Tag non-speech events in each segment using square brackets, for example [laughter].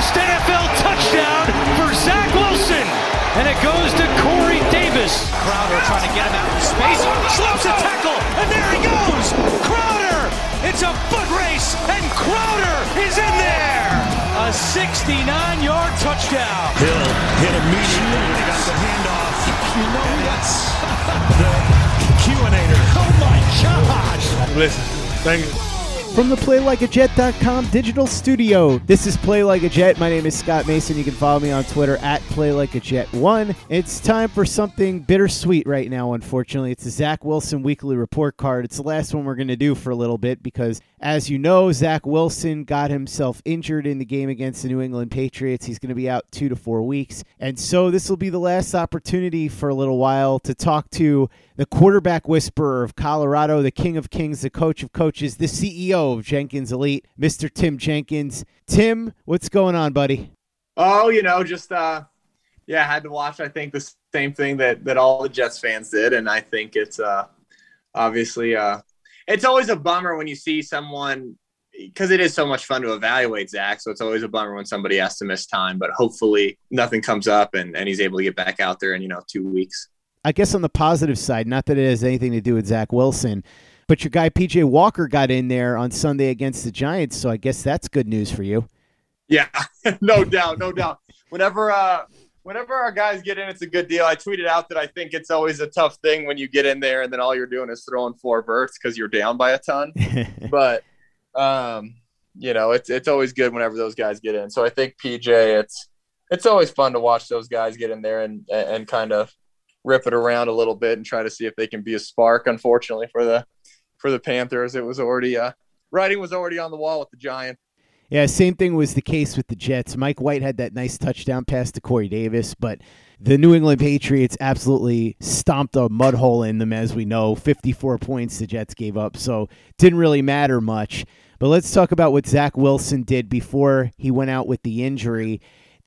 First NFL touchdown for Zach Wilson. And it goes to Corey Davis. Crowder trying to get him out in space. Slips a tackle. And there he goes. Crowder. It's a foot race. And Crowder is in there. A 69-yard touchdown. Hill hit immediately They got the handoff. You know that's the Q-inator. Oh my gosh. Listen, thank you. From the PlayLikeAJet.com digital studio, this is Play Like a Jet. My name is Scott Mason. You can follow me on Twitter at PlayLikeAJet1. It's time for something bittersweet right now, unfortunately. It's the Zach Wilson Weekly Report Card. It's the last one we're going to do for a little bit because, as you know, Zach Wilson got himself injured in the game against the New England Patriots. He's going to be out two to four weeks. And so this will be the last opportunity for a little while to talk to the quarterback whisperer of Colorado, the king of kings, the coach of coaches, the CEO of Jenkins Elite, Mr. Tim Jenkins. Tim, what's going on, buddy? Oh, you know, just uh yeah, I had to watch I think the same thing that that all the Jets fans did and I think it's uh obviously uh it's always a bummer when you see someone because it is so much fun to evaluate Zach. So it's always a bummer when somebody has to miss time, but hopefully nothing comes up and, and he's able to get back out there in, you know, two weeks. I guess on the positive side, not that it has anything to do with Zach Wilson, but your guy PJ Walker got in there on Sunday against the Giants, so I guess that's good news for you. Yeah, [laughs] no doubt, no doubt. Whenever uh whenever our guys get in, it's a good deal. I tweeted out that I think it's always a tough thing when you get in there and then all you're doing is throwing four verts because you're down by a ton. [laughs] but um, you know, it's it's always good whenever those guys get in. So I think PJ, it's it's always fun to watch those guys get in there and and kind of rip it around a little bit and try to see if they can be a spark. Unfortunately for the for the Panthers, it was already uh, writing was already on the wall with the Giants. Yeah, same thing was the case with the Jets. Mike White had that nice touchdown pass to Corey Davis, but the New England Patriots absolutely stomped a mud hole in them, as we know. 54 points the Jets gave up, so didn't really matter much. But let's talk about what Zach Wilson did before he went out with the injury.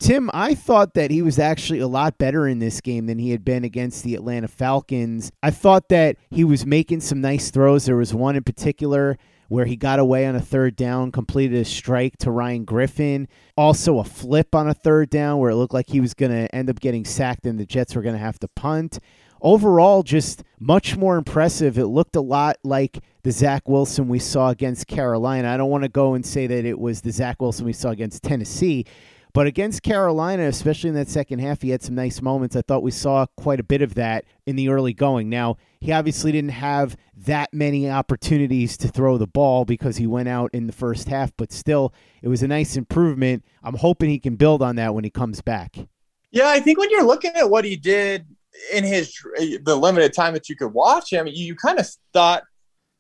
Tim, I thought that he was actually a lot better in this game than he had been against the Atlanta Falcons. I thought that he was making some nice throws. There was one in particular where he got away on a third down, completed a strike to Ryan Griffin. Also, a flip on a third down where it looked like he was going to end up getting sacked and the Jets were going to have to punt. Overall, just much more impressive. It looked a lot like the Zach Wilson we saw against Carolina. I don't want to go and say that it was the Zach Wilson we saw against Tennessee, But against Carolina, especially in that second half, he had some nice moments. I thought we saw quite a bit of that in the early going. Now, he obviously didn't have that many opportunities to throw the ball because he went out in the first half, but still, it was a nice improvement. I'm hoping he can build on that when he comes back. Yeah, I think when you're looking at what he did in his the limited time that you could watch him, you, you kind of thought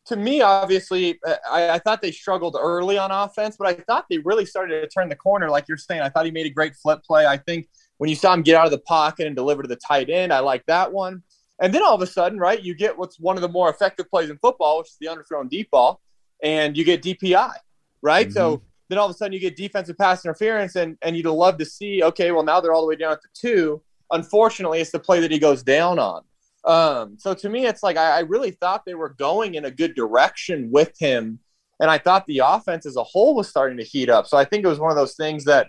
to me, obviously, I, I, thought they struggled early on offense, but I thought they really started to turn the corner, like you're saying. I thought he made a great flip play. I think when you saw him get out of the pocket and deliver to the tight end, I like that one. And then all of a sudden, right, you get what's one of the more effective plays in football, which is the underthrown deep ball, and you get DPI, right? Mm-hmm. So then all of a sudden you get defensive pass interference, and and you'd love to see, okay, well now they're all the way down at the two. Unfortunately, it's the play that he goes down on. Um, so to me, it's like I, I really thought they were going in a good direction with him, and I thought the offense as a whole was starting to heat up. So I think it was one of those things that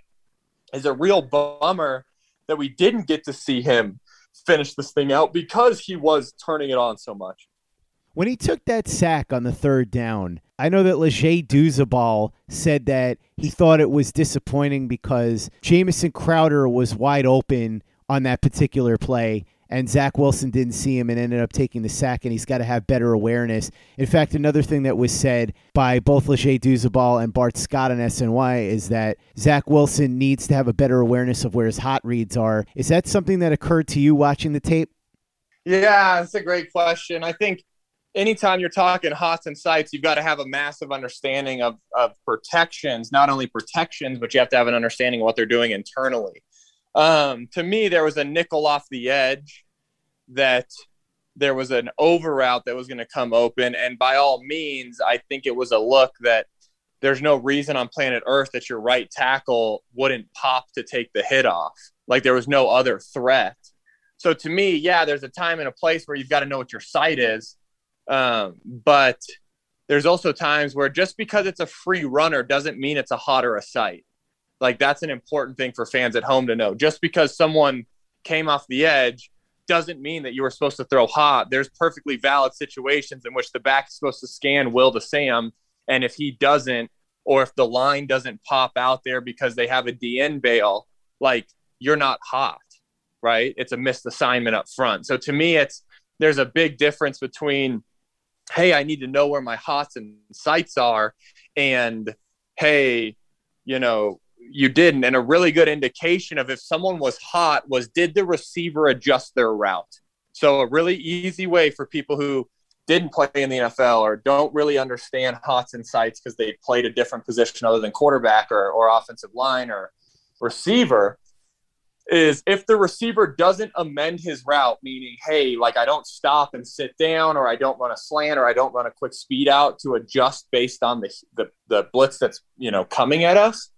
is a real bummer that we didn't get to see him finish this thing out because he was turning it on so much. When he took that sack on the third down, I know that Leger Douzable said that he thought it was disappointing because Jamison Crowder was wide open on that particular play and Zach Wilson didn't see him and ended up taking the sack, and he's got to have better awareness. In fact, another thing that was said by both Leger Douzable and Bart Scott on SNY is that Zach Wilson needs to have a better awareness of where his hot reads are. Is that something that occurred to you watching the tape? Yeah, that's a great question. I think anytime you're talking hots and sights, you've got to have a massive understanding of, of protections, not only protections, but you have to have an understanding of what they're doing internally. Um, to me, there was a nickel off the edge that there was an over route that was going to come open. And by all means, I think it was a look that there's no reason on planet Earth that your right tackle wouldn't pop to take the hit off. Like there was no other threat. So to me, yeah, there's a time and a place where you've got to know what your sight is. Um, but there's also times where just because it's a free runner doesn't mean it's a hot or a sight. Like that's an important thing for fans at home to know. Just because someone came off the edge doesn't mean that you were supposed to throw hot. There's perfectly valid situations in which the back is supposed to scan Will to Sam, and if he doesn't, or if the line doesn't pop out there because they have a DN bail, like you're not hot, right? It's a missed assignment up front. So to me, it's there's a big difference between, hey, I need to know where my hots and sights are, and hey, you know, you didn't. And a really good indication of if someone was hot was did the receiver adjust their route? So a really easy way for people who didn't play in the NFL or don't really understand hots and sights because they played a different position other than quarterback or, or offensive line or receiver is if the receiver doesn't amend his route, meaning, hey, like I don't stop and sit down, or I don't run a slant, or I don't run a quick speed out to adjust based on the the, the blitz that's you know coming at us,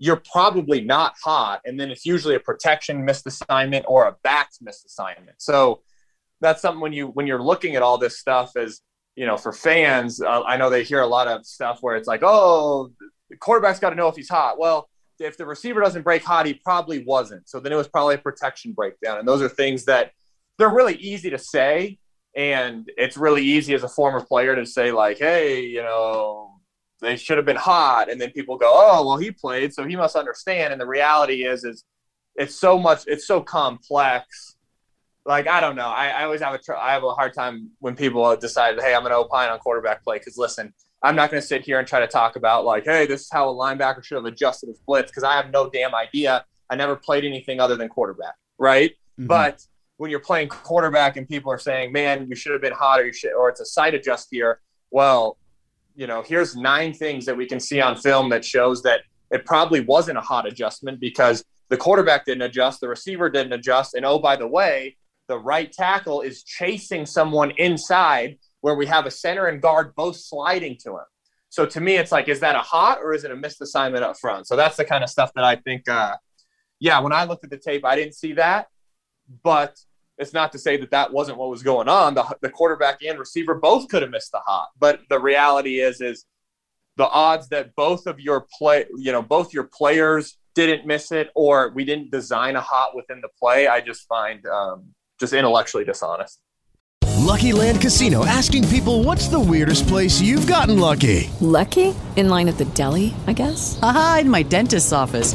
you're probably not hot. And then it's usually a protection missed assignment or a backs missed assignment. So that's something when you when you're looking at all this stuff as you know for fans, uh, I know they hear a lot of stuff where it's like, oh, the quarterback's got to know if he's hot. Well, if the receiver doesn't break hot, he probably wasn't. So then it was probably a protection breakdown. And those are things that they're really easy to say. And it's really easy as a former player to say, like, hey, you know, they should have been hot and then people go oh well he played so he must understand. And the reality is is it's so much it's so complex. Like i don't know. I, I always have a tr- i have a hard time when people decide hey i'm going to opine on quarterback play because listen i'm not going to sit here and try to talk about like hey this is how a linebacker should have adjusted his blitz because i have no damn idea. I never played anything other than quarterback right? Mm-hmm. but when you're playing quarterback and people are saying man you should have been hot or you should or it's a side adjust here well you know, here's nine things that we can see on film that shows that it probably wasn't a hot adjustment because the quarterback didn't adjust, the receiver didn't adjust, and oh, by the way, the right tackle is chasing someone inside where we have a center and guard both sliding to him. So to me, it's like, is that a hot or is it a missed assignment up front? So that's the kind of stuff that I think, uh, yeah, when I looked at the tape, I didn't see that. But it's not to say that that wasn't what was going on. The, the quarterback and receiver both could have missed the hot, but the reality is, is the odds that both of your play, you know, both your players didn't miss it or we didn't design a hot within the play, I just find um, just intellectually dishonest. Lucky Land Casino asking people what's the weirdest place you've gotten lucky? Lucky? In line at the deli, I guess? Aha, in my dentist's office.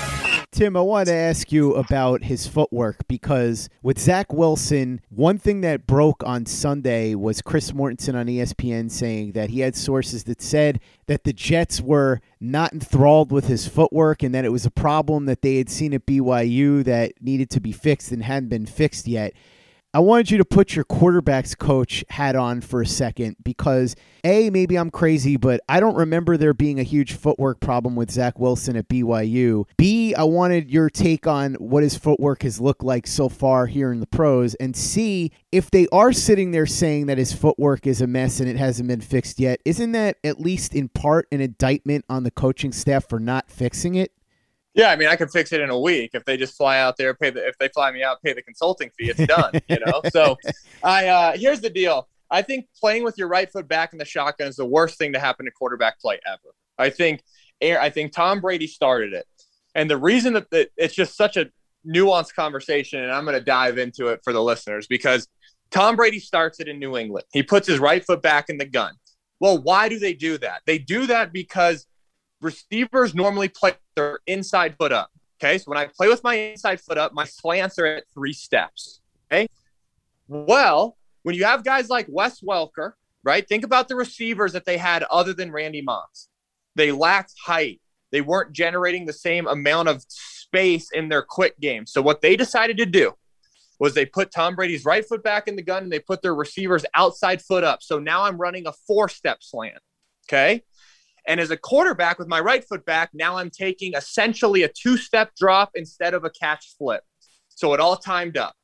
Tim, I want to ask you about his footwork because with Zach Wilson, one thing that broke on Sunday was Chris Mortensen on ESPN saying that he had sources that said that the Jets were not enthralled with his footwork and that it was a problem that they had seen at BYU that needed to be fixed and hadn't been fixed yet. I wanted you to put your quarterback's coach hat on for a second because A, maybe I'm crazy, but I don't remember there being a huge footwork problem with Zach Wilson at BYU. B, I wanted your take on what his footwork has looked like so far here in the pros. And C, if they are sitting there saying that his footwork is a mess and it hasn't been fixed yet, isn't that at least in part an indictment on the coaching staff for not fixing it? Yeah, I mean, I could fix it in a week if they just fly out there, pay the if they fly me out, pay the consulting fee. It's done, you know. [laughs] So, I uh, here's the deal. I think playing with your right foot back in the shotgun is the worst thing to happen to quarterback play ever. I think, I think Tom Brady started it, and the reason that, that it's just such a nuanced conversation, and I'm going to dive into it for the listeners because Tom Brady starts it in New England. He puts his right foot back in the gun. Well, why do they do that? They do that because receivers normally play their inside foot up. Okay. So when I play with my inside foot up, my slants are at three steps. Okay. Well, when you have guys like Wes Welker, right? Think about the receivers that they had other than Randy Moss. They lacked height. They weren't generating the same amount of space in their quick game. So what they decided to do was they put Tom Brady's right foot back in the gun and they put their receivers outside foot up. So now I'm running a four step slant. Okay. And as a quarterback with my right foot back, now I'm taking essentially a two step drop instead of a catch flip. So it all timed up.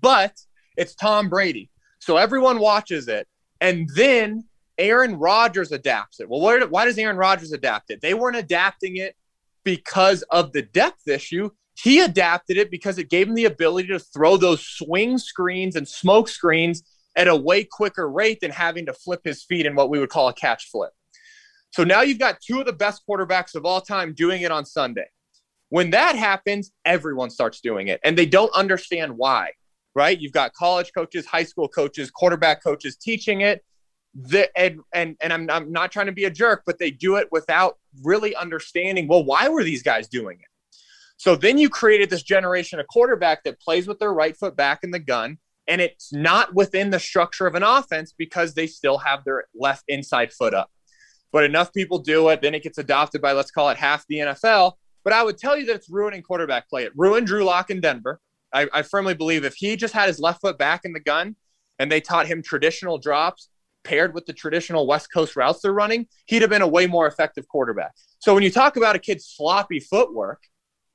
But it's Tom Brady. So everyone watches it. And then Aaron Rodgers adapts it. Well, why, why does Aaron Rodgers adapt it? They weren't adapting it because of the depth issue. He adapted it because it gave him the ability to throw those swing screens and smoke screens at a way quicker rate than having to flip his feet in what we would call a catch flip. So now you've got two of the best quarterbacks of all time doing it on Sunday. When that happens, everyone starts doing it and they don't understand why, right? You've got college coaches, high school coaches, quarterback coaches teaching it. The, and and, and I'm, I'm not trying to be a jerk, but they do it without really understanding, well, why were these guys doing it? So then you created this generation of quarterback that plays with their right foot back in the gun, and it's not within the structure of an offense because they still have their left inside foot up but enough people do it. Then it gets adopted by, let's call it half the NFL. But I would tell you that it's ruining quarterback play. It ruined Drew Lock in Denver. I, I, firmly believe if he just had his left foot back in the gun and they taught him traditional drops paired with the traditional West Coast routes they're running, he'd have been a way more effective quarterback. So when you talk about a kid's sloppy footwork,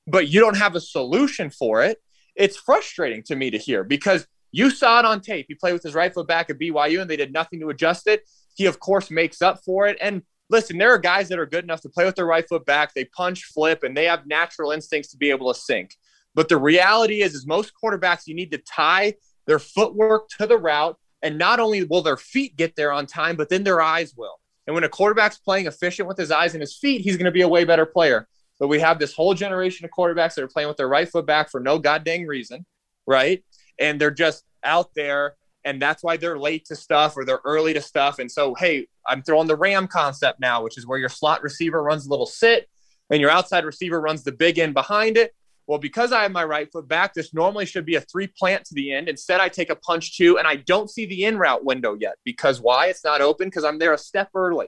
but you don't have a solution for it, it's frustrating to me to hear because you saw it on tape. He played with his right foot back at BYU and they did nothing to adjust it. He, of course, makes up for it. And listen, there are guys that are good enough to play with their right foot back. They punch, flip, and they have natural instincts to be able to sink. But the reality is, is most quarterbacks, you need to tie their footwork to the route. And not only will their feet get there on time, but then their eyes will. And when a quarterback's playing efficient with his eyes and his feet, he's going to be a way better player. But we have this whole generation of quarterbacks that are playing with their right foot back for no goddamn reason, right? And they're just out there, and that's why they're late to stuff or they're early to stuff. And so, hey, I'm throwing the Ram concept now, which is where your slot receiver runs a little sit and your outside receiver runs the big end behind it. Well, because I have my right foot back, this normally should be a three plant to the end. Instead, I take a punch two, and I don't see the in route window yet. Because why? It's not open because I'm there a step early.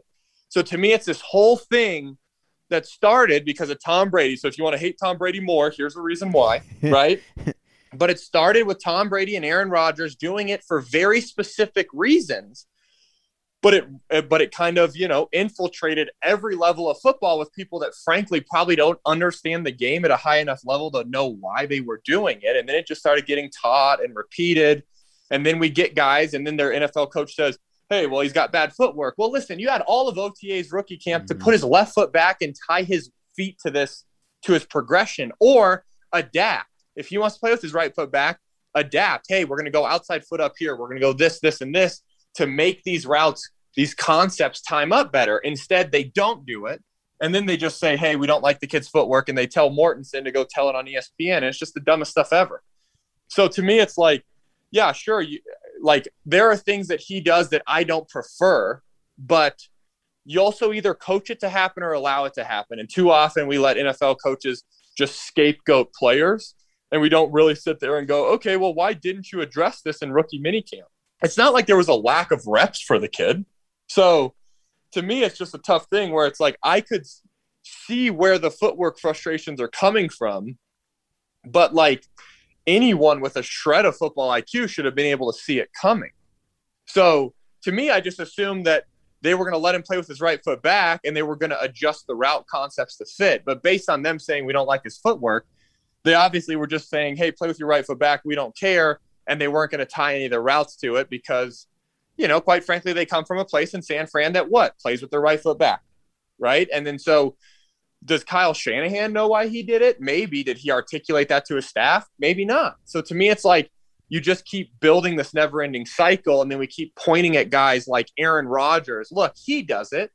So to me, it's this whole thing that started because of Tom Brady. So if you want to hate Tom Brady more, here's the reason why, [laughs] right? But it started with Tom Brady and Aaron Rodgers doing it for very specific reasons. But it, but it kind of, you know, infiltrated every level of football with people that frankly probably don't understand the game at a high enough level to know why they were doing it. And then it just started getting taught and repeated. And then we get guys, and then their NFL coach says, hey, well, he's got bad footwork. Well, listen, you had all of OTA's rookie camp mm-hmm. to put his left foot back and tie his feet to this, to his progression, or adapt. If he wants to play with his right foot back, adapt. Hey, we're going to go outside foot up here. We're going to go this, this, and this to make these routes, these concepts time up better. Instead, they don't do it. And then they just say, hey, we don't like the kid's footwork. And they tell Mortensen to go tell it on ESPN. And it's just the dumbest stuff ever. So to me, it's like, yeah, sure. You, like there are things that he does that I don't prefer, but you also either coach it to happen or allow it to happen. And too often we let NFL coaches just scapegoat players and we don't really sit there and go, okay, well, why didn't you address this in rookie minicamp? It's not like there was a lack of reps for the kid. So to me, it's just a tough thing where it's like I could see where the footwork frustrations are coming from, but like anyone with a shred of football IQ should have been able to see it coming. So to me, I just assumed that they were going to let him play with his right foot back and they were going to adjust the route concepts to fit. But based on them saying we don't like his footwork, they obviously were just saying, hey, play with your right foot back. We don't care. And they weren't going to tie any of their routes to it because, you know, quite frankly, they come from a place in San Fran that what? Plays with their right foot back. Right. And then so does Kyle Shanahan know why he did it? Maybe. Did he articulate that to his staff? Maybe not. So to me, it's like you just keep building this never ending cycle. And then we keep pointing at guys like Aaron Rodgers. Look, he does it.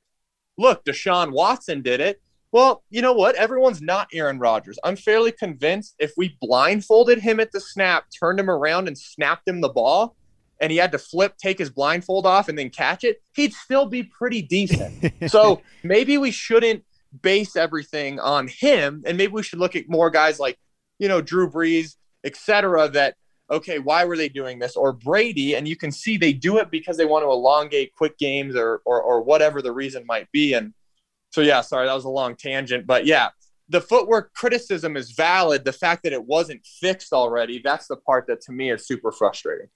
Look, Deshaun Watson did it. Well, you know what? Everyone's not Aaron Rodgers. I'm fairly convinced if we blindfolded him at the snap, turned him around, and snapped him the ball, and he had to flip, take his blindfold off, and then catch it, he'd still be pretty decent. [laughs] so maybe we shouldn't base everything on him. And maybe we should look at more guys like, you know, Drew Brees, et cetera, that, okay, why were they doing this? Or Brady. And you can see they do it because they want to elongate quick games or, or, or whatever the reason might be. And so, yeah, sorry, that was a long tangent. But yeah, the footwork criticism is valid. The fact that it wasn't fixed already, that's the part that to me is super frustrating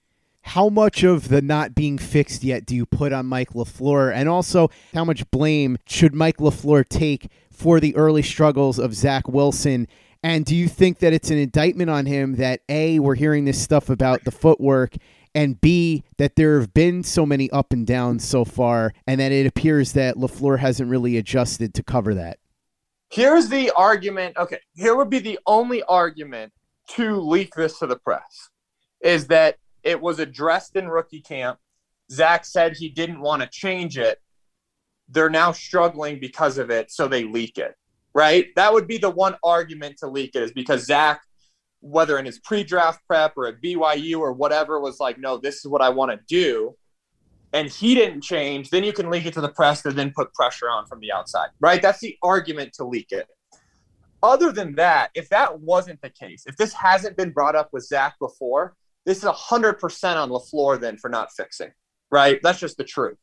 how much of the not being fixed yet do you put on Mike LaFleur? And also, how much blame should Mike LaFleur take for the early struggles of Zach Wilson? And do you think that it's an indictment on him that A, we're hearing this stuff about the footwork, and B, that there have been so many up and downs so far, and that it appears that LaFleur hasn't really adjusted to cover that? Here's the argument. Okay, here would be the only argument to leak this to the press is that it was addressed in rookie camp. Zach said he didn't want to change it. They're now struggling because of it, so they leak it. Right? That would be the one argument to leak it is because Zach, whether in his pre-draft prep or at BYU or whatever, was like, no, this is what I want to do. And he didn't change, then you can leak it to the press to then put pressure on from the outside. Right? That's the argument to leak it. Other than that, if that wasn't the case, if this hasn't been brought up with Zach before, this is 100% on LaFleur then for not fixing, right? That's just the truth.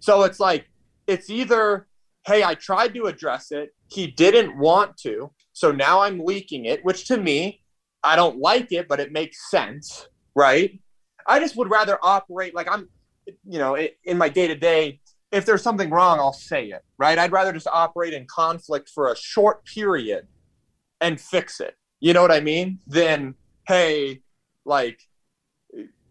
So it's like, it's either, hey, I tried to address it. He didn't want to. So now I'm leaking it, which to me, I don't like it, but it makes sense, right? I just would rather operate like I'm, you know, in my day to day. If there's something wrong, I'll say it, right? I'd rather just operate in conflict for a short period and fix it. You know what I mean? Than hey, like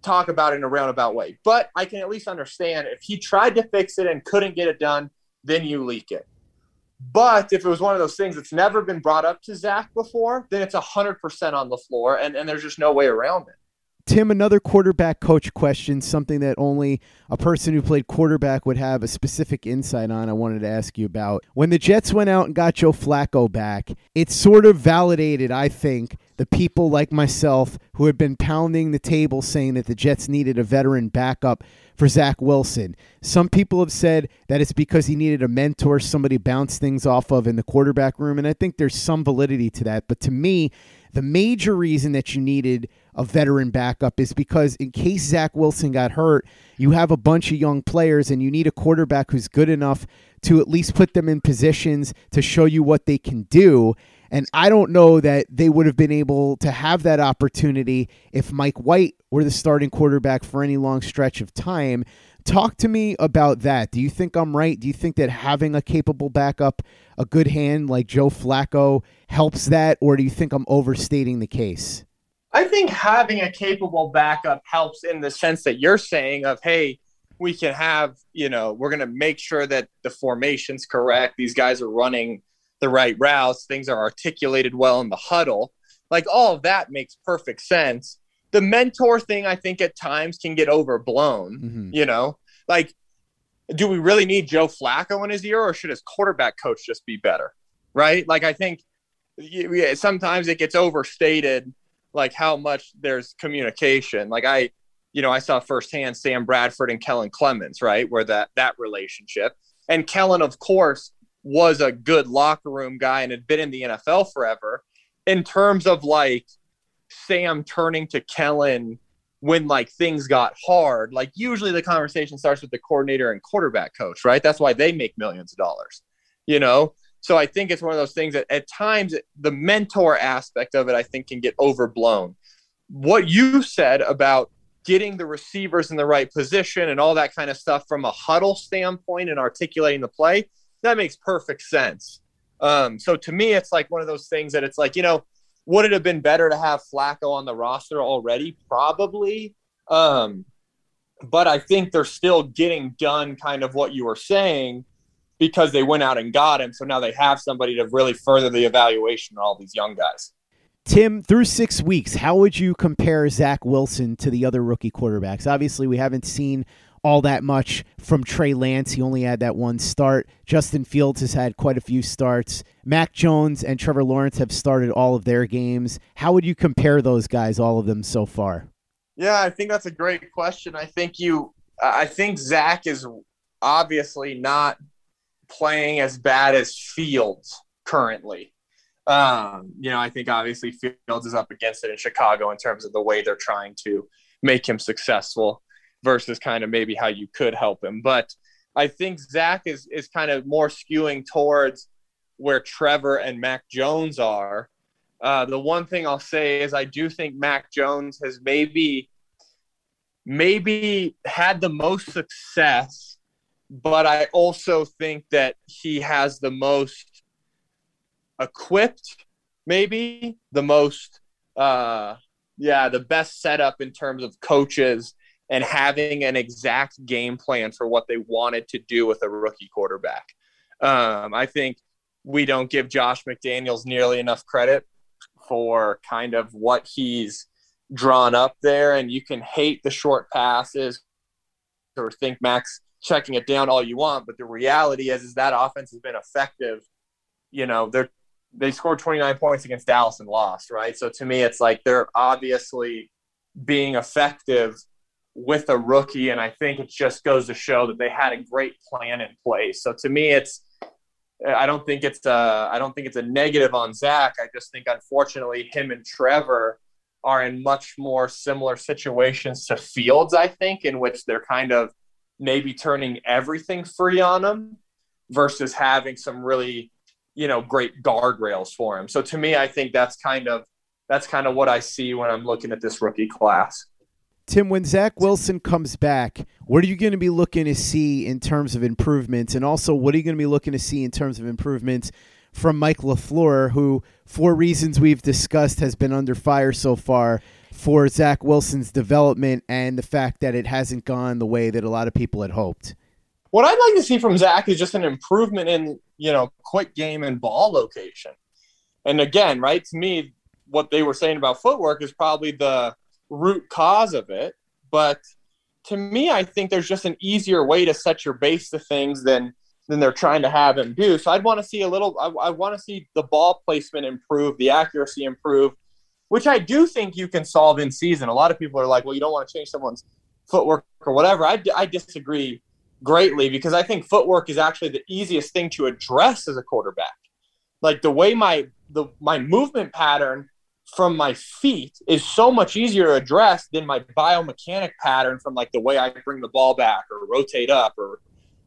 talk about it in a roundabout way. But I can at least understand if he tried to fix it and couldn't get it done, then you leak it. But if it was one of those things that's never been brought up to Zach before, then it's 100% on LaFleur and, and there's just no way around it. Tim, another quarterback coach question, something that only a person who played quarterback would have a specific insight on. I wanted to ask you about. When the Jets went out and got Joe Flacco back, it sort of validated, I think, the people like myself who had been pounding the table saying that the Jets needed a veteran backup for Zach Wilson. Some people have said that it's because he needed a mentor, somebody bounce things off of in the quarterback room, and I think there's some validity to that. But to me, the major reason that you needed a veteran backup is because in case Zach Wilson got hurt, you have a bunch of young players and you need a quarterback who's good enough to at least put them in positions to show you what they can do. And I don't know that they would have been able to have that opportunity if Mike White were the starting quarterback for any long stretch of time. Talk to me about that. Do you think I'm right? Do you think that having a capable backup, a good hand like Joe Flacco, helps that? Or do you think I'm overstating the case? I think having a capable backup helps in the sense that you're saying of, hey, we can have, you know, we're going to make sure that the formation's correct. These guys are running the right routes. Things are articulated well in the huddle. Like all that makes perfect sense. The mentor thing, I think at times can get overblown, mm-hmm. you know, like, do we really need Joe Flacco in his ear or should his quarterback coach just be better? Right. Like, I think sometimes it gets overstated like how much there's communication. Like I, you know, I saw firsthand Sam Bradford and Kellen Clemens, right, where that that relationship. And Kellen, of course, was a good locker room guy and had been in the NFL forever. In terms of like Sam turning to Kellen when like things got hard, like usually the conversation starts with the coordinator and quarterback coach, right? That's why they make millions of dollars, you know. So I think it's one of those things that at times the mentor aspect of it, I think, can get overblown. What you said about getting the receivers in the right position and all that kind of stuff from a huddle standpoint and articulating the play, that makes perfect sense. Um, so to me, it's like one of those things that it's like, you know, would it have been better to have Flacco on the roster already? Probably. Um, but I think they're still getting done kind of what you were saying because they went out and got him. So now they have somebody to really further the evaluation on all these young guys. Tim, through six weeks, how would you compare Zach Wilson to the other rookie quarterbacks? Obviously, we haven't seen all that much from Trey Lance. He only had that one start. Justin Fields has had quite a few starts. Mac Jones and Trevor Lawrence have started all of their games. How would you compare those guys, all of them so far? Yeah, I think that's a great question. I think you, I think Zach is obviously not playing as bad as Fields currently. Um, you know, I think obviously Fields is up against it in Chicago in terms of the way they're trying to make him successful versus kind of maybe how you could help him. But I think Zach is is kind of more skewing towards where Trevor and Mac Jones are. Uh, the one thing I'll say is I do think Mac Jones has maybe maybe had the most success but I also think that he has the most equipped, maybe the most, uh, yeah, the best setup in terms of coaches and having an exact game plan for what they wanted to do with a rookie quarterback. Um, I think we don't give Josh McDaniels nearly enough credit for kind of what he's drawn up there. And you can hate the short passes or think Mac's checking it down all you want, but the reality is is that offense has been effective. You know, they're they scored 29 points against Dallas and lost, right? So to me, it's like they're obviously being effective with a rookie, and I think it just goes to show that they had a great plan in place. So to me, it's I don't think it's a I don't think it's a negative on Zach. I just think unfortunately him and Trevor are in much more similar situations to Fields. I think in which they're kind of maybe turning everything free on him versus having some really, you know, great guardrails for him. So to me, I think that's kind of that's kind of what I see when I'm looking at this rookie class. Tim, when Zach Wilson comes back, what are you going to be looking to see in terms of improvements? And also, what are you going to be looking to see in terms of improvements from Mike LaFleur, who, for reasons we've discussed, has been under fire so far for Zach Wilson's development and the fact that it hasn't gone the way that a lot of people had hoped. What I'd like to see from Zach is just an improvement in, you know, quick game and ball location. And again, right, to me, what they were saying about footwork is probably the root cause of it. But to me, I think there's just an easier way to set your base to things than than they're trying to have him do. So I'd want to see a little. I, I want to see the ball placement improve, the accuracy improve, which I do think you can solve in season. A lot of people are like, "Well, you don't want to change someone's footwork or whatever." I, I disagree greatly because I think footwork is actually the easiest thing to address as a quarterback. Like the way my the my movement pattern from my feet is so much easier to address than my biomechanic pattern from like the way I bring the ball back or rotate up or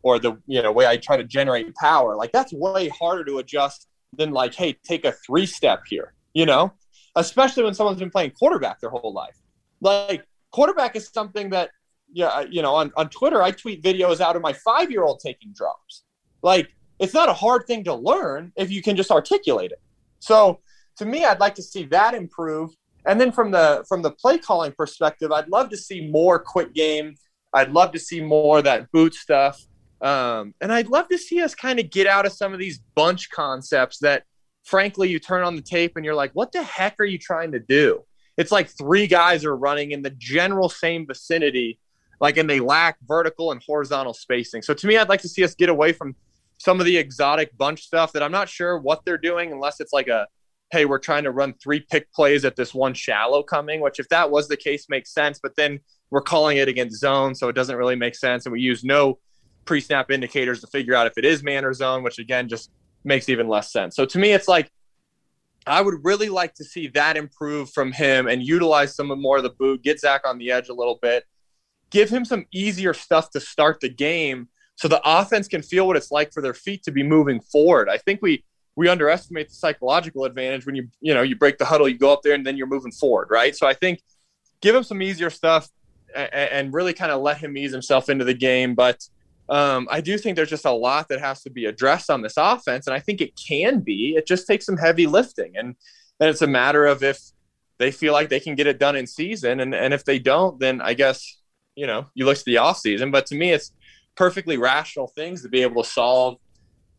or the you know way I try to generate power. Like that's way harder to adjust than like, hey, take a three step here, you know? Especially when someone's been playing quarterback their whole life. Like quarterback is something that yeah, you know, on, on Twitter I tweet videos out of my five year old taking drops. Like it's not a hard thing to learn if you can just articulate it. So to me, I'd like to see that improve. And then from the from the play calling perspective, I'd love to see more quick game. I'd love to see more that boot stuff. Um, and I'd love to see us kind of get out of some of these bunch concepts that, frankly, you turn on the tape and you're like, what the heck are you trying to do? It's like three guys are running in the general same vicinity, like, and they lack vertical and horizontal spacing. So to me, I'd like to see us get away from some of the exotic bunch stuff that I'm not sure what they're doing unless it's like a hey, we're trying to run three pick plays at this one shallow coming, which if that was the case makes sense, but then we're calling it against zone, so it doesn't really make sense. And we use no pre-snap indicators to figure out if it is man or zone, which again just makes even less sense. So to me, it's like I would really like to see that improve from him and utilize some more of the boot, get Zach on the edge a little bit, give him some easier stuff to start the game so the offense can feel what it's like for their feet to be moving forward. I think we we underestimate the psychological advantage when you you know you break the huddle, you go up there, and then you're moving forward, right? So I think give him some easier stuff and, really kind of let him ease himself into the game. But um, I do think there's just a lot that has to be addressed on this offense, and I think it can be. It just takes some heavy lifting, and then it's a matter of if they feel like they can get it done in season, and and if they don't, then I guess you know you look to the off season. But to me, it's perfectly rational things to be able to solve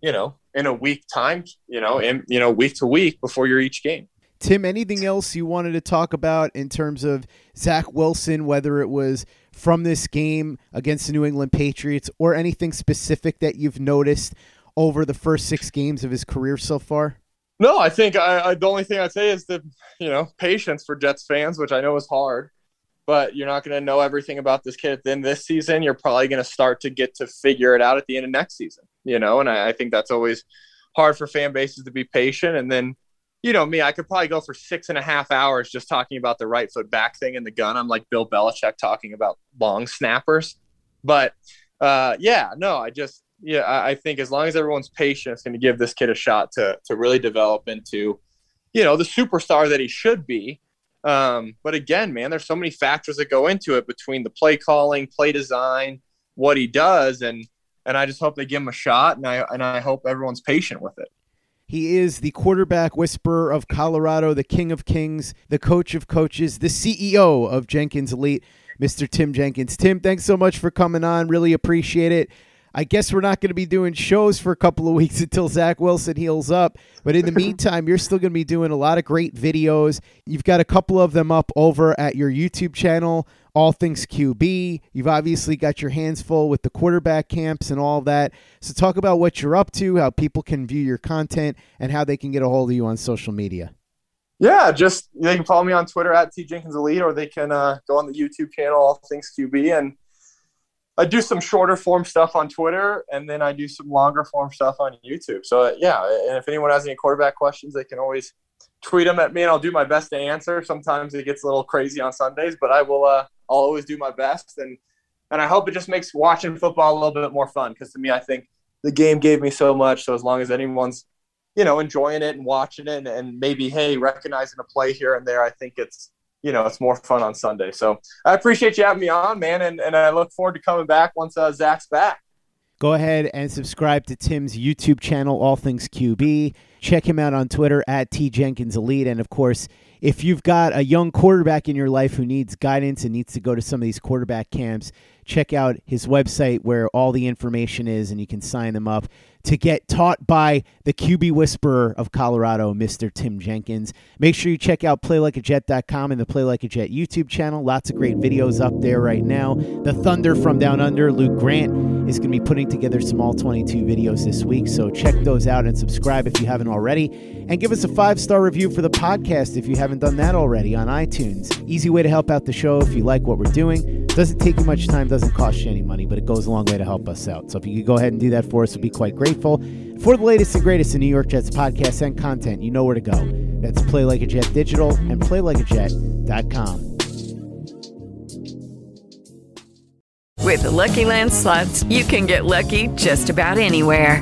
you know, in a week time, you know, in you know, week to week before your each game. Tim, anything else you wanted to talk about in terms of Zach Wilson, whether it was from this game against the New England Patriots or anything specific that you've noticed over the first six games of his career so far? No, I think I, I, the only thing I'd say is that you know patience for Jets fans, which I know is hard but you're not going to know everything about this kid at the end of this season. You're probably going to start to get to figure it out at the end of next season, you know? And I, I, think that's always hard for fan bases to be patient. And then, you know, me, I could probably go for six and a half hours just talking about the right foot back thing in the gun. I'm like Bill Belichick talking about long snappers. But uh, yeah, no, I just, yeah, I, I think as long as everyone's patient, it's going to give this kid a shot to, to really develop into, you know, the superstar that he should be um, but again, man, there's so many factors that go into it between the play calling, play design, what he does, and and I just hope they give him a shot, and I and I hope everyone's patient with it. He is the quarterback whisperer of Colorado, the king of kings, the coach of coaches, the CEO of Jenkins Elite, Mr. Tim Jenkins. Tim, thanks so much for coming on. Really appreciate it. I guess we're not going to be doing shows for a couple of [laughs] weeks until Zach Wilson heals up. But in the [laughs] meantime, you're still going to be doing a lot of great videos. You've got a couple of them up over at your YouTube channel, All Things QB. You've obviously got your hands full with the quarterback camps and all that. So talk about what you're up to, how people can view your content, and how they can get a hold of you on social media. Yeah, just they can follow me on Twitter at T Jenkins Elite, or they can uh, go on the YouTube channel All Things QB and I do some shorter form stuff on Twitter, and then I do some longer form stuff on YouTube. So yeah, and if anyone has any quarterback questions, they can always tweet them at me, and I'll do my best to answer. Sometimes it gets a little crazy on Sundays, but I will. Uh, I'll always do my best, and and I hope it just makes watching football a little bit more fun. Because to me, I think the game gave me so much. So as long as anyone's you know enjoying it and watching it, and, and maybe hey recognizing a play here and there, I think it's you know, it's more fun on Sunday. So I appreciate you having me on, man, and, and I look forward to coming back once uh, Zach's back. Go ahead and subscribe to Tim's YouTube channel, All Things QB. Check him out on Twitter at T Jenkins Elite. And of course, if you've got a young quarterback in your life who needs guidance and needs to go to some of these quarterback camps, check out his website where all the information is and you can sign them up to get taught by the QB whisperer of Colorado, Mr. Tim Jenkins. Make sure you check out playlikeajet.com and the Play Like a Jet YouTube channel. Lots of great videos up there right now. The Thunder from Down Under, Luke Grant, is going to be putting together some all 22 videos this week. So check those out and subscribe if you haven't already. And give us a five star review for the podcast if you haven't done that already on iTunes. Easy way to help out the show if you like what we're doing. Doesn't take you much time, doesn't cost you any money, but it goes a long way to help us out. So if you could go ahead and do that for us, we'd be quite grateful. For the latest and greatest in New York Jets podcasts and content, you know where to go. That's Play Like a Jet Digital and PlayLikeAJet.com. With the Lucky Land slots, you can get lucky just about anywhere.